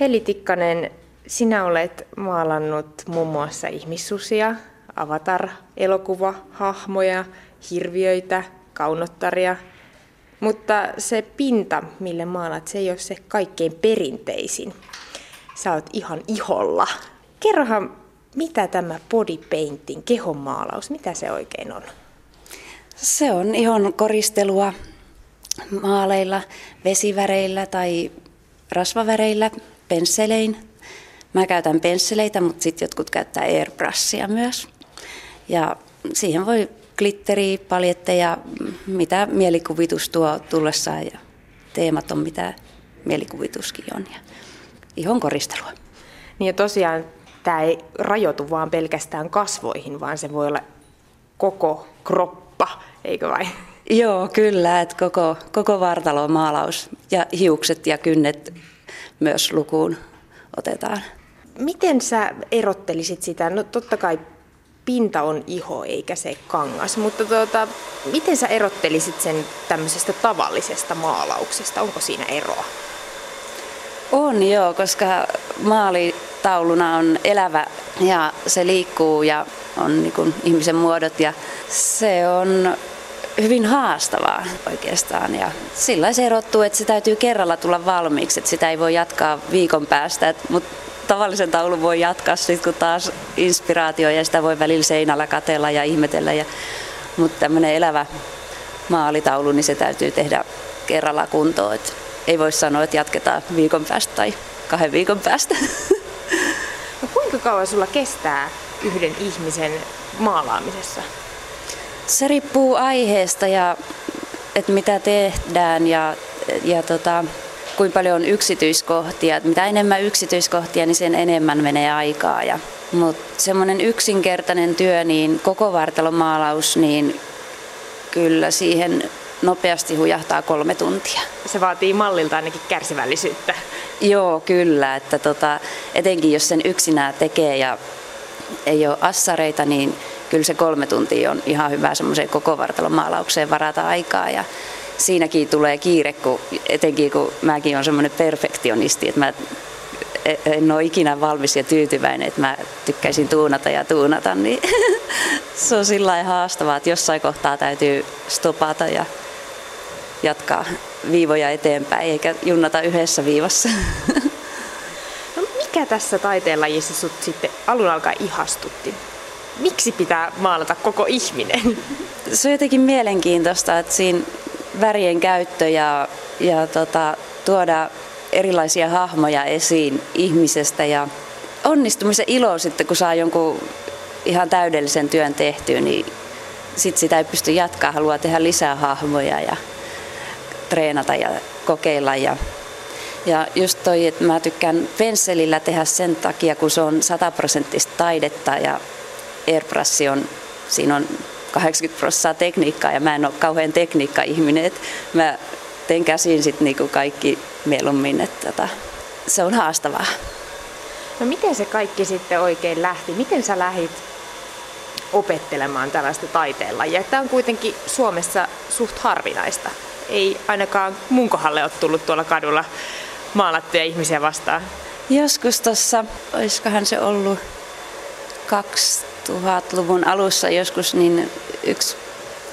Heli Tikkanen, sinä olet maalannut muun muassa ihmissusia, avatar-elokuva, hahmoja, hirviöitä, kaunottaria. Mutta se pinta, mille maalat, se ei ole se kaikkein perinteisin. Sä oot ihan iholla. Kerrohan, mitä tämä body painting, kehonmaalaus, mitä se oikein on? Se on ihon koristelua maaleilla, vesiväreillä tai rasvaväreillä, pensselein. Mä käytän pensseleitä, mutta sitten jotkut käyttää airbrushia myös. Ja siihen voi glitteriä, paljetteja, mitä mielikuvitus tuo tullessaan ja teemat on mitä mielikuvituskin on. Ja ihon koristelua. Niin ja tosiaan tämä ei rajoitu vaan pelkästään kasvoihin, vaan se voi olla koko kroppa, eikö vai? Joo, kyllä, että koko, koko vartalo maalaus ja hiukset ja kynnet myös lukuun otetaan. Miten sä erottelisit sitä? No totta kai pinta on iho eikä se kangas, mutta tuota, miten sä erottelisit sen tämmöisestä tavallisesta maalauksesta? Onko siinä eroa? On joo, koska maalitauluna on elävä ja se liikkuu ja on niin kuin ihmisen muodot ja se on hyvin haastavaa oikeastaan. Ja sillä se erottuu, että se täytyy kerralla tulla valmiiksi, että sitä ei voi jatkaa viikon päästä. Mutta tavallisen taulun voi jatkaa sitten, kun taas inspiraatio ja sitä voi välillä seinällä katella ja ihmetellä. Ja, mutta tämmöinen elävä maalitaulu, niin se täytyy tehdä kerralla kuntoon. Et ei voi sanoa, että jatketaan viikon päästä tai kahden viikon päästä. No kuinka kauan sulla kestää yhden ihmisen maalaamisessa? Se riippuu aiheesta ja että mitä tehdään ja, ja tota, kuinka paljon on yksityiskohtia. Että mitä enemmän yksityiskohtia, niin sen enemmän menee aikaa. Ja, mutta semmoinen yksinkertainen työ, niin koko vartalomaalaus, niin kyllä siihen nopeasti hujahtaa kolme tuntia. Se vaatii mallilta ainakin kärsivällisyyttä. Joo, kyllä. Että tota, etenkin jos sen yksinään tekee ja ei ole assareita, niin kyllä se kolme tuntia on ihan hyvä semmoiseen koko vartalon maalaukseen varata aikaa. Ja siinäkin tulee kiire, kun, etenkin kun mäkin olen semmoinen perfektionisti, että mä en ole ikinä valmis ja tyytyväinen, että mä tykkäisin tuunata ja tuunata, niin se on sillä haastavaa, että jossain kohtaa täytyy stopata ja jatkaa viivoja eteenpäin, eikä junnata yhdessä viivassa. No mikä tässä taiteenlajissa sut sitten alun alkaen ihastutti? Miksi pitää maalata koko ihminen? Se on jotenkin mielenkiintoista, että siinä värien käyttö ja, ja tota, tuoda erilaisia hahmoja esiin ihmisestä ja onnistumisen ilo sitten, kun saa jonkun ihan täydellisen työn tehtyä, niin sitten sitä ei pysty jatkaa, haluaa tehdä lisää hahmoja ja treenata ja kokeilla. Ja, ja just toi, että mä tykkään pensselillä tehdä sen takia, kun se on sataprosenttista taidetta ja airbrush on, siinä on 80 prosenttia tekniikkaa ja mä en ole kauhean tekniikka-ihminen, että mä teen käsin sitten niinku kaikki mieluummin, että tota, se on haastavaa. No miten se kaikki sitten oikein lähti? Miten sä lähit opettelemaan tällaista taiteenlajia? Tämä on kuitenkin Suomessa suht harvinaista. Ei ainakaan mun kohdalle ole tullut tuolla kadulla maalattuja ihmisiä vastaan. Joskus tuossa, olisikohan se ollut 2000-luvun alussa joskus, niin yksi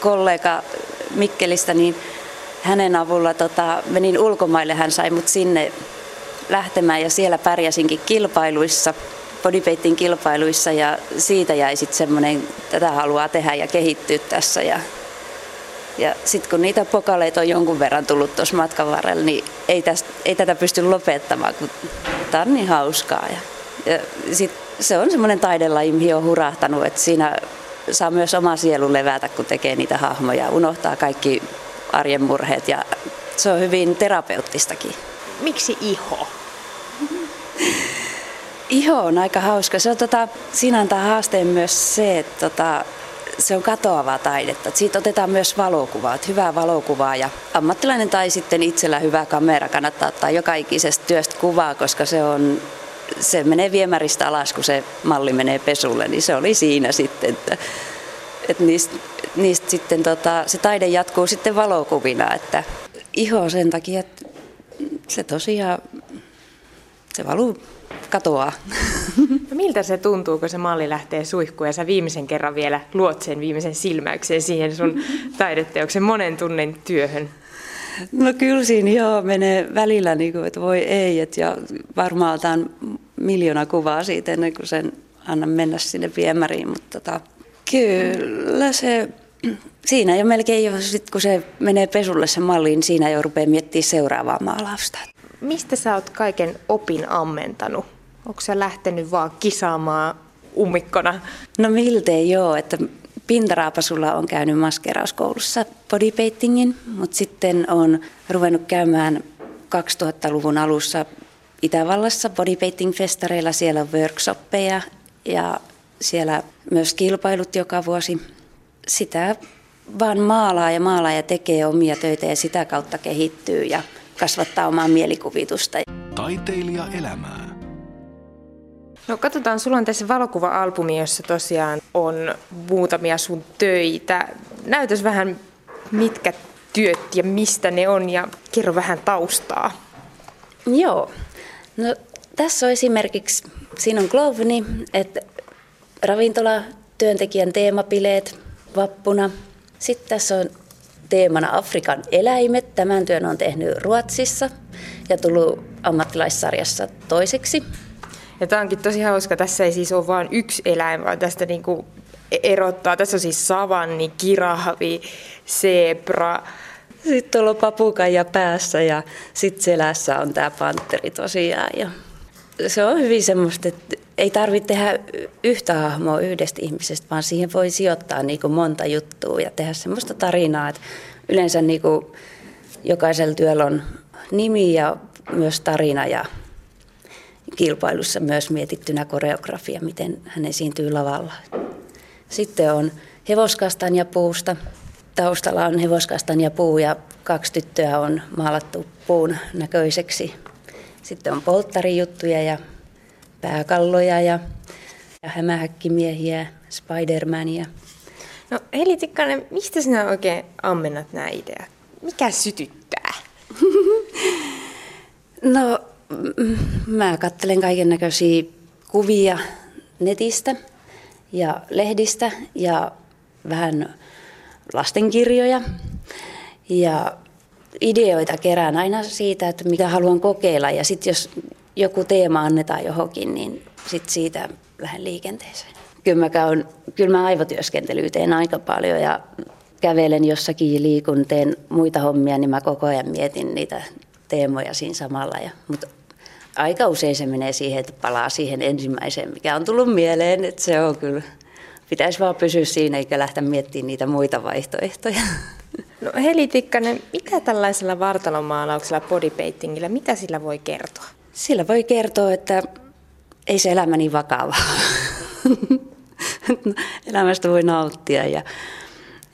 kollega Mikkelistä, niin hänen avulla tota, menin ulkomaille, hän sai mut sinne lähtemään ja siellä pärjäsinkin kilpailuissa, bodypainting kilpailuissa. Ja siitä jäi sitten semmoinen, tätä haluaa tehdä ja kehittyä tässä. Ja ja sitten kun niitä pokaleita on jonkun verran tullut tuossa matkan varrella, niin ei, tästä, ei tätä pysty lopettamaan, kun tämä on niin hauskaa. Ja, ja sit se on semmoinen taidelaji, mihin on hurahtanut, että siinä saa myös oma sielu levätä, kun tekee niitä hahmoja, unohtaa kaikki arjen murheet ja se on hyvin terapeuttistakin. Miksi iho? Iho on aika hauska. Se on tota, siinä antaa haasteen myös se, että tota, se on katoavaa taidetta. Siitä otetaan myös valokuvaa, että hyvää valokuvaa ja ammattilainen tai sitten itsellä hyvä kamera kannattaa ottaa joka ikisestä työstä kuvaa, koska se on se menee viemäristä alas, kun se malli menee pesulle, niin se oli siinä sitten, että, että niistä, niistä sitten tota, se taide jatkuu sitten valokuvina, että iho sen takia, että se tosiaan se valuu katoaa. No miltä se tuntuu, kun se malli lähtee suihkuun ja sä viimeisen kerran vielä luot sen viimeisen silmäyksen siihen sun taideteoksen monen tunnin työhön? No kyllä siinä joo, menee välillä, niin kuin, että voi ei, että ja varmaan otan miljoona kuvaa siitä ennen kuin sen annan mennä sinne viemäriin, mutta tota, kyllä se, siinä jo melkein jo, sit kun se menee pesulle se malliin, niin siinä jo rupeaa miettimään seuraavaa maalausta. Mistä sä oot kaiken opin ammentanut? Onko sä lähtenyt vaan kisaamaan ummikkona? No miltei joo, että Pintaraapasulla on käynyt maskerauskoulussa bodypaintingin, mutta sitten on ruvennut käymään 2000-luvun alussa Itävallassa bodypainting-festareilla. Siellä on workshoppeja ja siellä myös kilpailut joka vuosi. Sitä vaan maalaa ja maalaa ja tekee omia töitä ja sitä kautta kehittyy ja kasvattaa omaa mielikuvitusta. Taiteilija elämää. No katsotaan, sulla on tässä valokuva-albumi, jossa tosiaan on muutamia sun töitä. Näytäs vähän, mitkä työt ja mistä ne on ja kerro vähän taustaa. Joo. No, tässä on esimerkiksi, siinä on Glovni, että ravintola, työntekijän teemapileet vappuna. Sitten tässä on teemana Afrikan eläimet. Tämän työn on tehnyt Ruotsissa ja tullut ammattilaissarjassa toiseksi. Ja tämä onkin tosi hauska. Tässä ei siis ole vain yksi eläin, vaan tästä niinku erottaa. Tässä on siis savanni, kirahvi, zebra. Sitten tuolla on papukaija päässä ja sitten selässä on tämä panteri tosiaan. Ja se on hyvin semmoista, että ei tarvitse tehdä yhtä hahmoa yhdestä ihmisestä, vaan siihen voi sijoittaa niin kuin monta juttua ja tehdä semmoista tarinaa, että yleensä niin kuin jokaisella työllä on nimi ja myös tarina ja kilpailussa myös mietittynä koreografia, miten hän esiintyy lavalla. Sitten on hevoskastan ja puusta. Taustalla on hevoskastan ja puu ja kaksi tyttöä on maalattu puun näköiseksi. Sitten on polttarijuttuja ja pääkalloja ja, ja hämähäkkimiehiä, Spidermania. No Heli Tikkanen, mistä sinä oikein ammennat nämä ideat? Mikä sytyttää? no Mä katselen kaiken näköisiä kuvia netistä ja lehdistä ja vähän lastenkirjoja. Ja ideoita kerään aina siitä, että mitä haluan kokeilla. Ja sitten jos joku teema annetaan johonkin, niin sitten siitä lähden liikenteeseen. Kyllä mä, käyn, kyllä mä aivotyöskentelyä teen aika paljon ja kävelen jossakin liikun, teen muita hommia, niin mä koko ajan mietin niitä teemoja siinä samalla. Ja, mutta aika usein se menee siihen, että palaa siihen ensimmäiseen, mikä on tullut mieleen, että se on kyllä, pitäisi vaan pysyä siinä eikä lähteä miettimään niitä muita vaihtoehtoja. No Heli Tikkanen, mitä tällaisella vartalomaalauksella, bodypaintingillä, mitä sillä voi kertoa? Sillä voi kertoa, että ei se elämä niin vakava. Elämästä voi nauttia ja,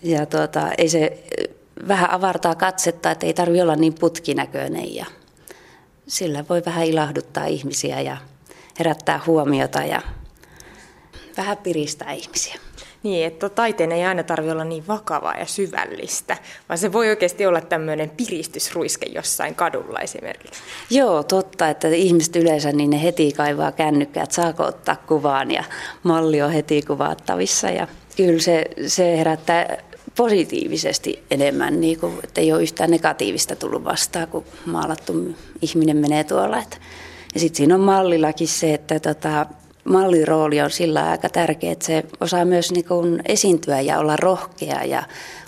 ja tuota, ei se vähän avartaa katsetta, että ei tarvitse olla niin putkinäköinen ja sillä voi vähän ilahduttaa ihmisiä ja herättää huomiota ja vähän piristää ihmisiä. Niin, että taiteen ei aina tarvitse olla niin vakavaa ja syvällistä, vaan se voi oikeasti olla tämmöinen piristysruiske jossain kadulla esimerkiksi. Joo, totta, että ihmiset yleensä niin ne heti kaivaa kännykkää, että saako ottaa kuvaan ja malli on heti kuvaattavissa. Ja kyllä se, se herättää positiivisesti enemmän, niin kuin, että ei ole yhtään negatiivista tullut vastaan, kun maalattu ihminen menee tuolla. Että. Ja sitten siinä on mallillakin se, että tota, mallirooli on sillä aika tärkeä, että se osaa myös niin kuin esiintyä ja olla rohkea ja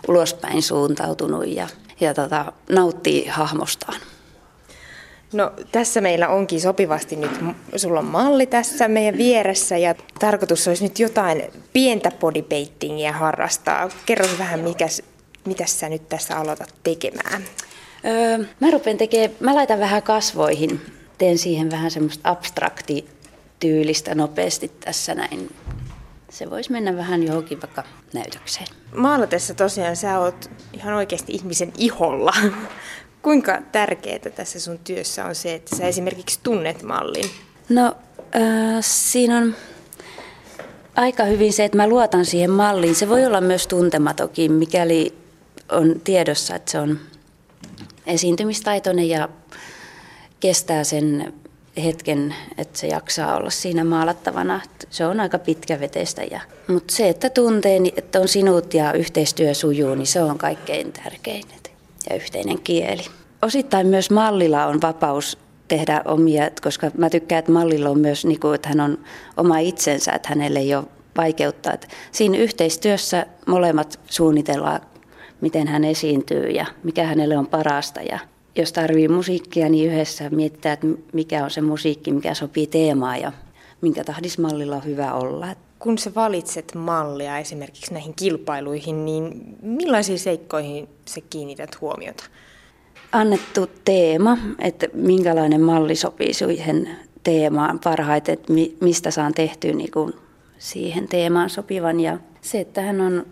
ulospäin suuntautunut ja, ja tota, nauttii hahmostaan. No tässä meillä onkin sopivasti nyt, sulla on malli tässä meidän vieressä ja tarkoitus olisi nyt jotain pientä bodypaintingia harrastaa. Kerro vähän, mikä, mitä sä nyt tässä aloitat tekemään? Öö, mä rupean tekemään, mä laitan vähän kasvoihin, teen siihen vähän semmoista abstrakti tyylistä nopeasti tässä näin. Se voisi mennä vähän johonkin vaikka näytökseen. Maalatessa tosiaan sä oot ihan oikeasti ihmisen iholla. Kuinka tärkeää tässä sun työssä on se, että sä esimerkiksi tunnet mallin? No äh, siinä on aika hyvin se, että mä luotan siihen malliin. Se voi olla myös tuntematokin, mikäli on tiedossa, että se on esiintymistaitoinen ja kestää sen hetken, että se jaksaa olla siinä maalattavana. Se on aika pitkäveteistä. Ja, mutta se, että tuntee, että on sinut ja yhteistyö sujuu, niin se on kaikkein tärkein ja yhteinen kieli. Osittain myös mallilla on vapaus tehdä omia, koska mä tykkään, että mallilla on myös, niin kuin, että hän on oma itsensä, että hänelle ei ole vaikeutta. Että siinä yhteistyössä molemmat suunnitellaan, miten hän esiintyy ja mikä hänelle on parasta. Ja jos tarvii musiikkia, niin yhdessä mietitään, että mikä on se musiikki, mikä sopii teemaan ja minkä tahdis mallilla on hyvä olla. Kun sä valitset mallia esimerkiksi näihin kilpailuihin, niin millaisiin seikkoihin se kiinnität huomiota? Annettu teema, että minkälainen malli sopii siihen teemaan parhaiten, että mistä saan tehtyä niin kuin siihen teemaan sopivan. Ja se, että hän on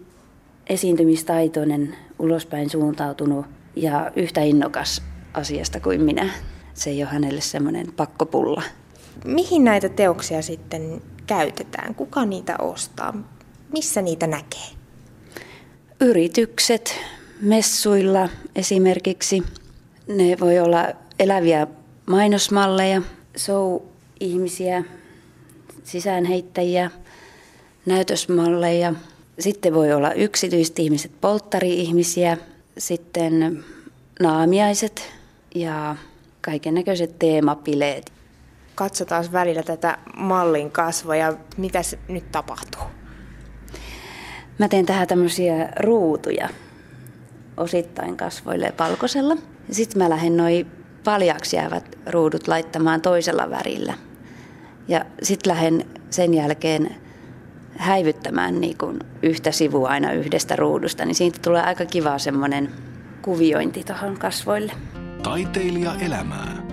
esiintymistaitoinen, ulospäin suuntautunut ja yhtä innokas asiasta kuin minä. Se ei ole hänelle semmoinen pakkopulla. Mihin näitä teoksia sitten käytetään? Kuka niitä ostaa? Missä niitä näkee? Yritykset, messuilla esimerkiksi. Ne voi olla eläviä mainosmalleja, show-ihmisiä, sisäänheittäjiä, näytösmalleja. Sitten voi olla yksityiset ihmiset, polttari-ihmisiä, sitten naamiaiset ja kaiken näköiset teemapileet. Katsotaan välillä tätä mallin kasvoja. Mitä nyt tapahtuu? Mä teen tähän tämmöisiä ruutuja osittain kasvoille valkoisella. Sitten mä lähden noin paljaksi jäävät ruudut laittamaan toisella värillä. Ja sitten lähden sen jälkeen häivyttämään niin kuin yhtä sivua aina yhdestä ruudusta, niin siitä tulee aika kiva semmoinen kuviointi tuohon kasvoille. Taiteilija elämää.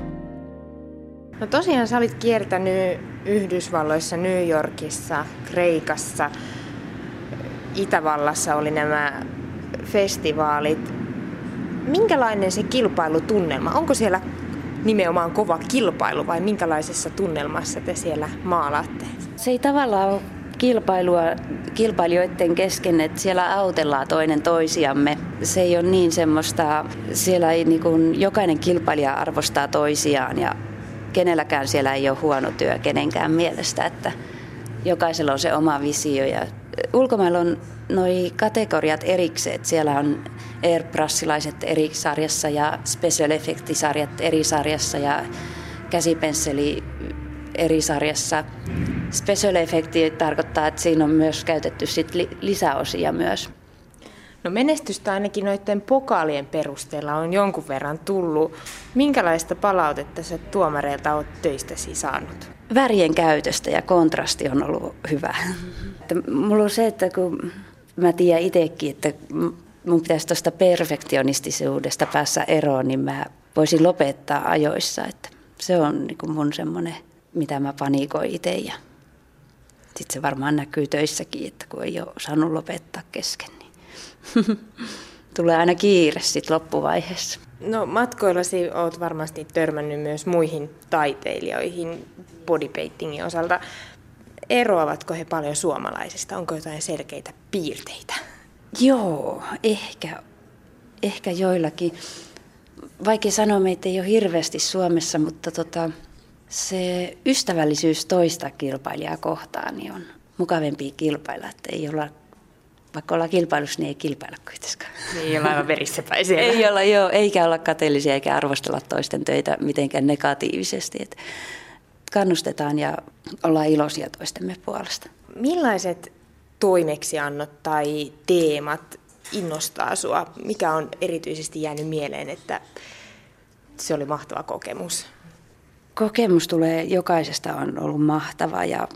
No tosiaan sä olit kiertänyt Yhdysvalloissa, New Yorkissa, Kreikassa, Itävallassa oli nämä festivaalit. Minkälainen se kilpailutunnelma? Onko siellä nimenomaan kova kilpailu vai minkälaisessa tunnelmassa te siellä maalaatte? Se ei tavallaan ole kilpailua kilpailijoiden kesken, että siellä autellaan toinen toisiamme. Se ei ole niin semmoista, siellä ei niin kuin, jokainen kilpailija arvostaa toisiaan ja kenelläkään siellä ei ole huono työ kenenkään mielestä, että jokaisella on se oma visio ja ulkomailla on noi kategoriat erikseen, siellä on airbrushilaiset eri sarjassa ja special effectisarjat eri sarjassa ja käsipensseli eri sarjassa. Special effecti tarkoittaa, että siinä on myös käytetty sit li- lisäosia myös. No menestystä ainakin noiden pokaalien perusteella on jonkun verran tullut. Minkälaista palautetta sä tuomareilta oot töistäsi saanut? Värien käytöstä ja kontrasti on ollut hyvä. Mulla on se, että kun mä tiedän itsekin, että mun pitäisi tuosta perfektionistisuudesta päässä eroon, niin mä voisin lopettaa ajoissa. Että se on niin mun semmoinen, mitä mä panikoin itse ja sitten se varmaan näkyy töissäkin, että kun ei ole saanut lopettaa kesken, tulee aina kiire sitten loppuvaiheessa. No matkoillasi olet varmasti törmännyt myös muihin taiteilijoihin bodypaintingin osalta. Eroavatko he paljon suomalaisista? Onko jotain selkeitä piirteitä? Joo, ehkä, ehkä joillakin. Vaikea sanoa, meitä ei ole hirveästi Suomessa, mutta tota, se ystävällisyys toista kilpailijaa kohtaan niin on mukavempi kilpailla, että ei olla vaikka ollaan kilpailussa, niin ei kilpailla kuitenkaan. Ei olla aivan verissäpäin siellä. ei olla, joo, eikä olla kateellisia eikä arvostella toisten töitä mitenkään negatiivisesti. Että kannustetaan ja ollaan iloisia toistemme puolesta. Millaiset toimeksiannot tai teemat innostaa sinua? Mikä on erityisesti jäänyt mieleen, että se oli mahtava kokemus? kokemus tulee jokaisesta on ollut mahtava ja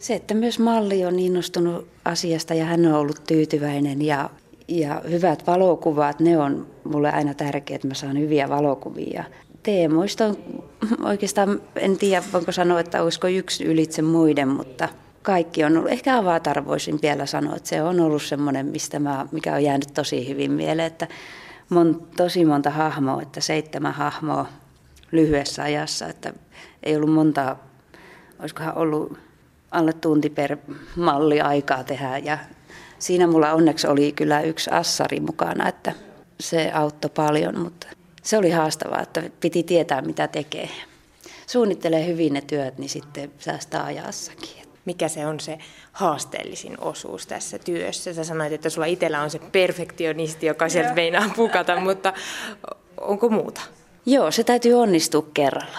se, että myös malli on innostunut asiasta ja hän on ollut tyytyväinen ja, ja hyvät valokuvat, ne on mulle aina tärkeää, että mä saan hyviä valokuvia. Teemoista on oikeastaan, en tiedä voinko sanoa, että olisiko yksi ylitse muiden, mutta kaikki on ollut, ehkä Avatar voisin vielä sanoa, että se on ollut semmoinen, mistä mä, mikä on jäänyt tosi hyvin mieleen, että mon, tosi monta hahmoa, että seitsemän hahmoa lyhyessä ajassa, että ei ollut monta, olisikohan ollut alle tunti per malli aikaa tehdä ja siinä mulla onneksi oli kyllä yksi assari mukana, että se auttoi paljon, mutta se oli haastavaa, että piti tietää mitä tekee. suunnittelee hyvin ne työt, niin sitten säästää ajassakin. Mikä se on se haasteellisin osuus tässä työssä? Sä sanoit, että sulla itsellä on se perfektionisti, joka sieltä meinaa pukata, mutta onko muuta? Joo, se täytyy onnistua kerralla.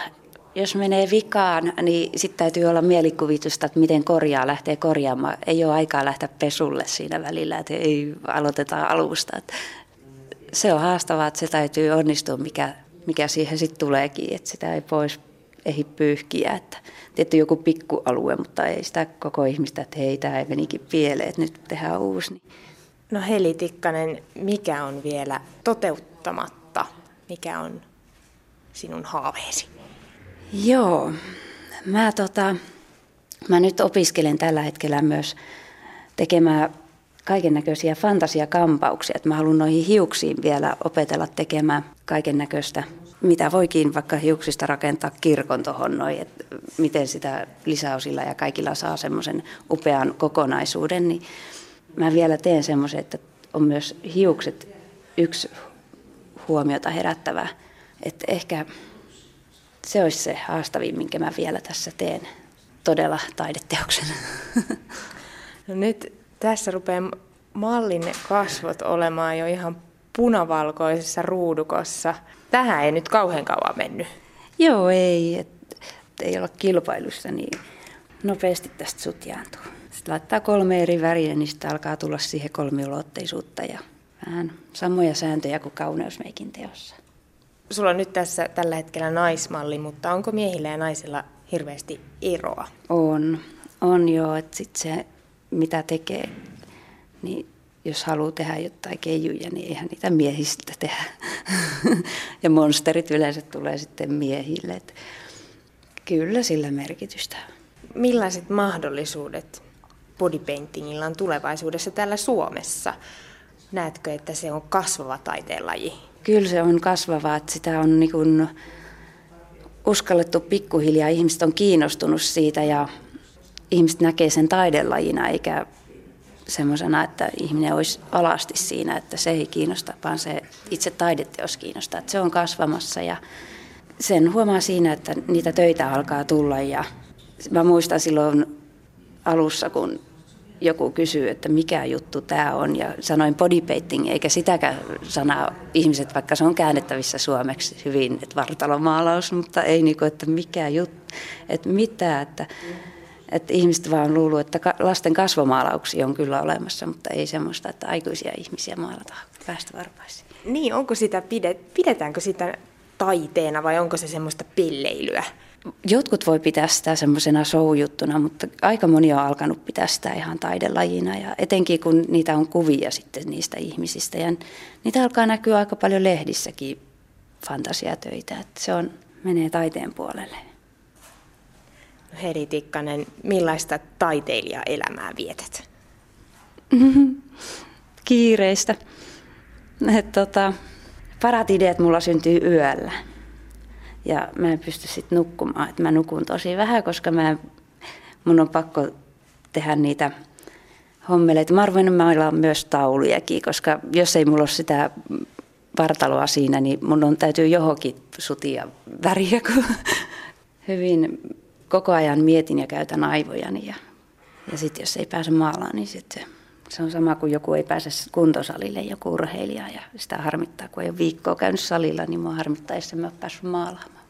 Jos menee vikaan, niin sitten täytyy olla mielikuvitusta, että miten korjaa lähtee korjaamaan. Ei ole aikaa lähteä pesulle siinä välillä, että ei aloiteta alusta. Se on haastavaa, että se täytyy onnistua, mikä, mikä siihen sitten tuleekin, että sitä ei pois ehdi pyyhkiä. Että tietty joku pikkualue, mutta ei sitä koko ihmistä, että hei, tämä ei menikin pieleen, että nyt tehdään uusi. Niin. No Heli Tikkanen, mikä on vielä toteuttamatta? Mikä on sinun haaveesi? Joo, mä, tota, mä nyt opiskelen tällä hetkellä myös tekemään kaiken näköisiä fantasiakampauksia. Että mä haluan noihin hiuksiin vielä opetella tekemään kaiken näköistä, mitä voikin vaikka hiuksista rakentaa kirkon tuohon noin, että miten sitä lisäosilla ja kaikilla saa semmoisen upean kokonaisuuden. Niin mä vielä teen semmoisen, että on myös hiukset yksi huomiota herättävä. Että ehkä se olisi se haastavin, minkä mä vielä tässä teen todella taideteoksen. No nyt tässä rupeaa mallin kasvot olemaan jo ihan punavalkoisessa ruudukossa. Tähän ei nyt kauhean kauan mennyt. Joo, ei. Et, ei olla kilpailussa, niin nopeasti tästä sutjaantuu. Sitten laittaa kolme eri väriä, niin sitten alkaa tulla siihen kolmiulotteisuutta ja vähän samoja sääntöjä kuin kauneusmeikin teossa. Sulla on nyt tässä tällä hetkellä naismalli, mutta onko miehillä ja naisilla hirveästi eroa? On, on joo, että sit se mitä tekee, niin jos haluaa tehdä jotain keijuja, niin eihän niitä miehistä tehdä. ja monsterit yleensä tulee sitten miehille. Että kyllä sillä merkitystä. Millaiset mahdollisuudet bodypaintingilla on tulevaisuudessa täällä Suomessa? Näetkö, että se on kasvava taiteenlaji? Kyllä se on kasvava, että sitä on niin kuin uskallettu pikkuhiljaa. Ihmiset on kiinnostunut siitä ja ihmiset näkee sen taidelajina eikä semmoisena, että ihminen olisi alasti siinä, että se ei kiinnosta, vaan se itse taideteos kiinnostaa. Että se on kasvamassa ja sen huomaa siinä, että niitä töitä alkaa tulla ja mä muistan silloin alussa, kun joku kysyy, että mikä juttu tämä on, ja sanoin bodypainting, eikä sitäkään sanaa ihmiset, vaikka se on käännettävissä suomeksi hyvin, että vartalomaalaus, mutta ei niin kuin, että mikä juttu, että mitä, että että ihmiset vaan luuluu, että lasten kasvomaalauksia on kyllä olemassa, mutta ei semmoista, että aikuisia ihmisiä maalata päästä varpaisiin. Niin, onko sitä, pidetäänkö sitä taiteena vai onko se semmoista pilleilyä? Jotkut voi pitää sitä semmoisena show-juttuna, mutta aika moni on alkanut pitää sitä ihan taidelajina. Ja etenkin kun niitä on kuvia sitten niistä ihmisistä. Ja niitä alkaa näkyä aika paljon lehdissäkin fantasiatöitä. Että se on, menee taiteen puolelle. Heri Tikkanen, millaista taiteilijaelämää vietät? Kiireistä. Et, tota, parat ideat mulla syntyy yöllä. Ja mä en pysty sitten nukkumaan. Et mä nukun tosi vähän, koska mä, mun on pakko tehdä niitä hommeleita. Mä arvoin mailla myös taulujakin, koska jos ei mulla ole sitä vartaloa siinä, niin mun on täytyy johonkin sutia väriä, kun hyvin koko ajan mietin ja käytän aivojani. Ja, ja sitten jos ei pääse maalaan, niin sitten se on sama kuin joku ei pääse kuntosalille, joku urheilija. Ja sitä harmittaa, kun ei ole viikkoa käynyt salilla, niin mua harmittaa, jos en mä ole päässyt maalaamaan.